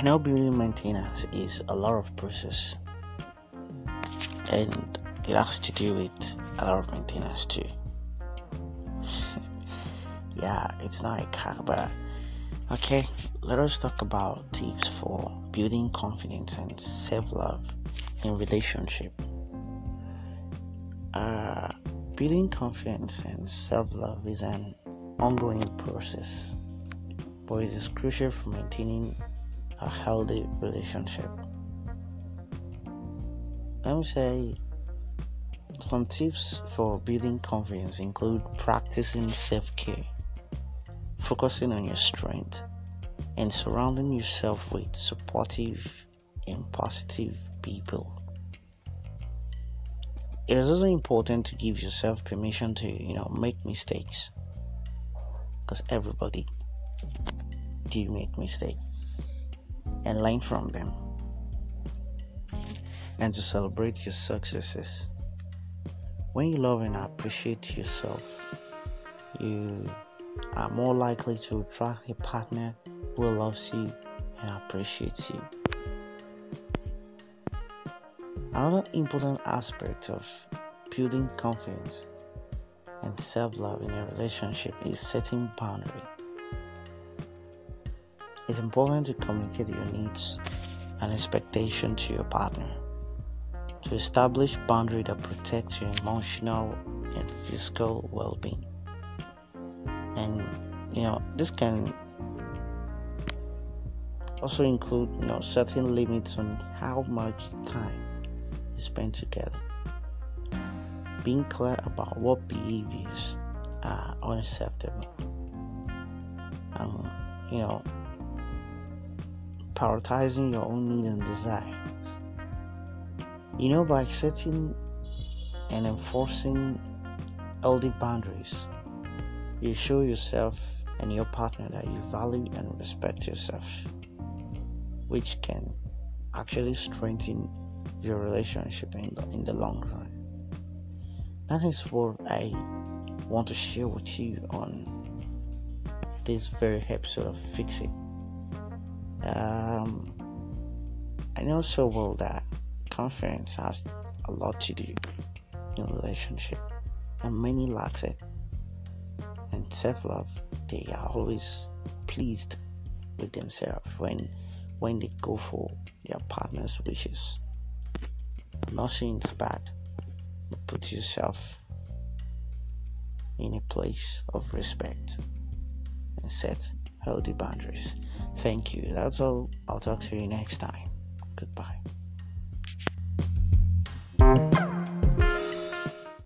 I know building maintenance is a lot of process and it has to do with a lot of maintenance too. yeah, it's not a car, but okay, let us talk about tips for building confidence and self love in relationship. Uh, building confidence and self love is an ongoing process, but it is crucial for maintaining a healthy relationship. Let me say some tips for building confidence include practicing self care, focusing on your strength, and surrounding yourself with supportive and positive people. It is also important to give yourself permission to, you know, make mistakes. Because everybody do make mistakes and learn from them. And to celebrate your successes. When you love and appreciate yourself, you are more likely to attract a partner who loves you and appreciates you. Another important aspect of building confidence and self love in a relationship is setting boundaries. It's important to communicate your needs and expectation to your partner. To establish boundaries that protect your emotional and physical well-being. And you know this can also include you know setting limits on how much time you spend together. Being clear about what behaviors are unacceptable. And you know prioritizing your own needs and desires you know, by setting and enforcing healthy boundaries, you show yourself and your partner that you value and respect yourself, which can actually strengthen your relationship in the, in the long run. That is what I want to share with you on this very episode of Fix It. Um, I know so well that confidence has a lot to do in relationship and many lack it. And self-love they are always pleased with themselves when when they go for their partner's wishes. Nothing is bad put yourself in a place of respect and set healthy boundaries. Thank you. That's all. I'll talk to you next time. Goodbye